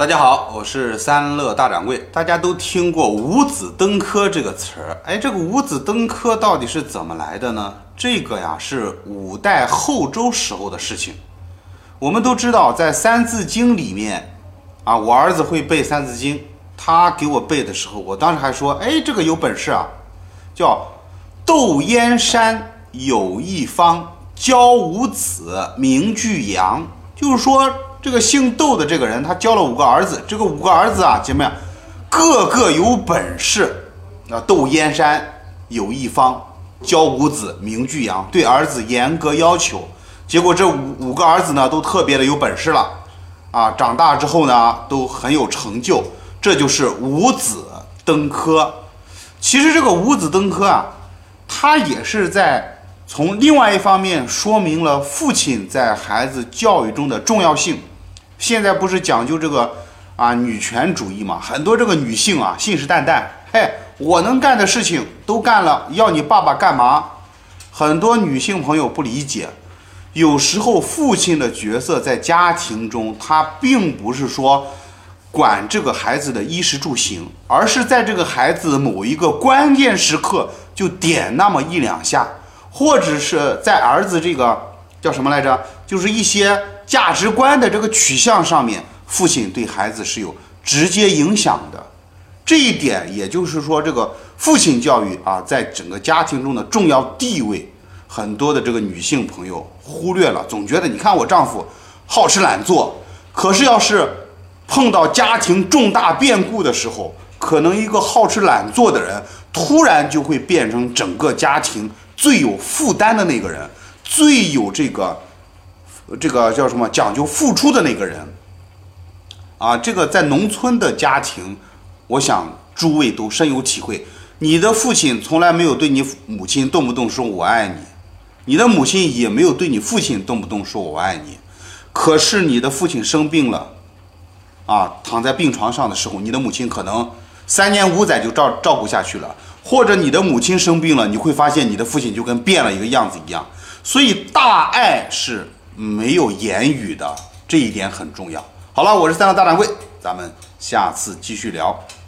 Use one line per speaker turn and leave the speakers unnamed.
大家好，我是三乐大掌柜。大家都听过五子登科这个词儿，哎，这个五子登科到底是怎么来的呢？这个呀是五代后周时候的事情。我们都知道，在《三字经》里面，啊，我儿子会背《三字经》，他给我背的时候，我当时还说，哎，这个有本事啊，叫“窦燕山有一方，教五子名俱扬”，就是说。这个姓窦的这个人，他教了五个儿子。这个五个儿子啊，姐妹，个个有本事。啊，窦燕山有一方，教五子名俱扬，对儿子严格要求。结果这五五个儿子呢，都特别的有本事了。啊，长大之后呢，都很有成就。这就是五子登科。其实这个五子登科啊，他也是在从另外一方面说明了父亲在孩子教育中的重要性。现在不是讲究这个啊女权主义嘛？很多这个女性啊信誓旦旦，嘿，我能干的事情都干了，要你爸爸干嘛？很多女性朋友不理解，有时候父亲的角色在家庭中，他并不是说管这个孩子的衣食住行，而是在这个孩子某一个关键时刻就点那么一两下，或者是在儿子这个叫什么来着？就是一些。价值观的这个取向上面，父亲对孩子是有直接影响的。这一点，也就是说，这个父亲教育啊，在整个家庭中的重要地位，很多的这个女性朋友忽略了，总觉得你看我丈夫好吃懒做，可是要是碰到家庭重大变故的时候，可能一个好吃懒做的人，突然就会变成整个家庭最有负担的那个人，最有这个。这个叫什么？讲究付出的那个人，啊，这个在农村的家庭，我想诸位都深有体会。你的父亲从来没有对你母亲动不动说我爱你，你的母亲也没有对你父亲动不动说我爱你。可是你的父亲生病了，啊，躺在病床上的时候，你的母亲可能三年五载就照照顾下去了。或者你的母亲生病了，你会发现你的父亲就跟变了一个样子一样。所以大爱是。没有言语的这一点很重要。好了，我是三个大掌柜，咱们下次继续聊。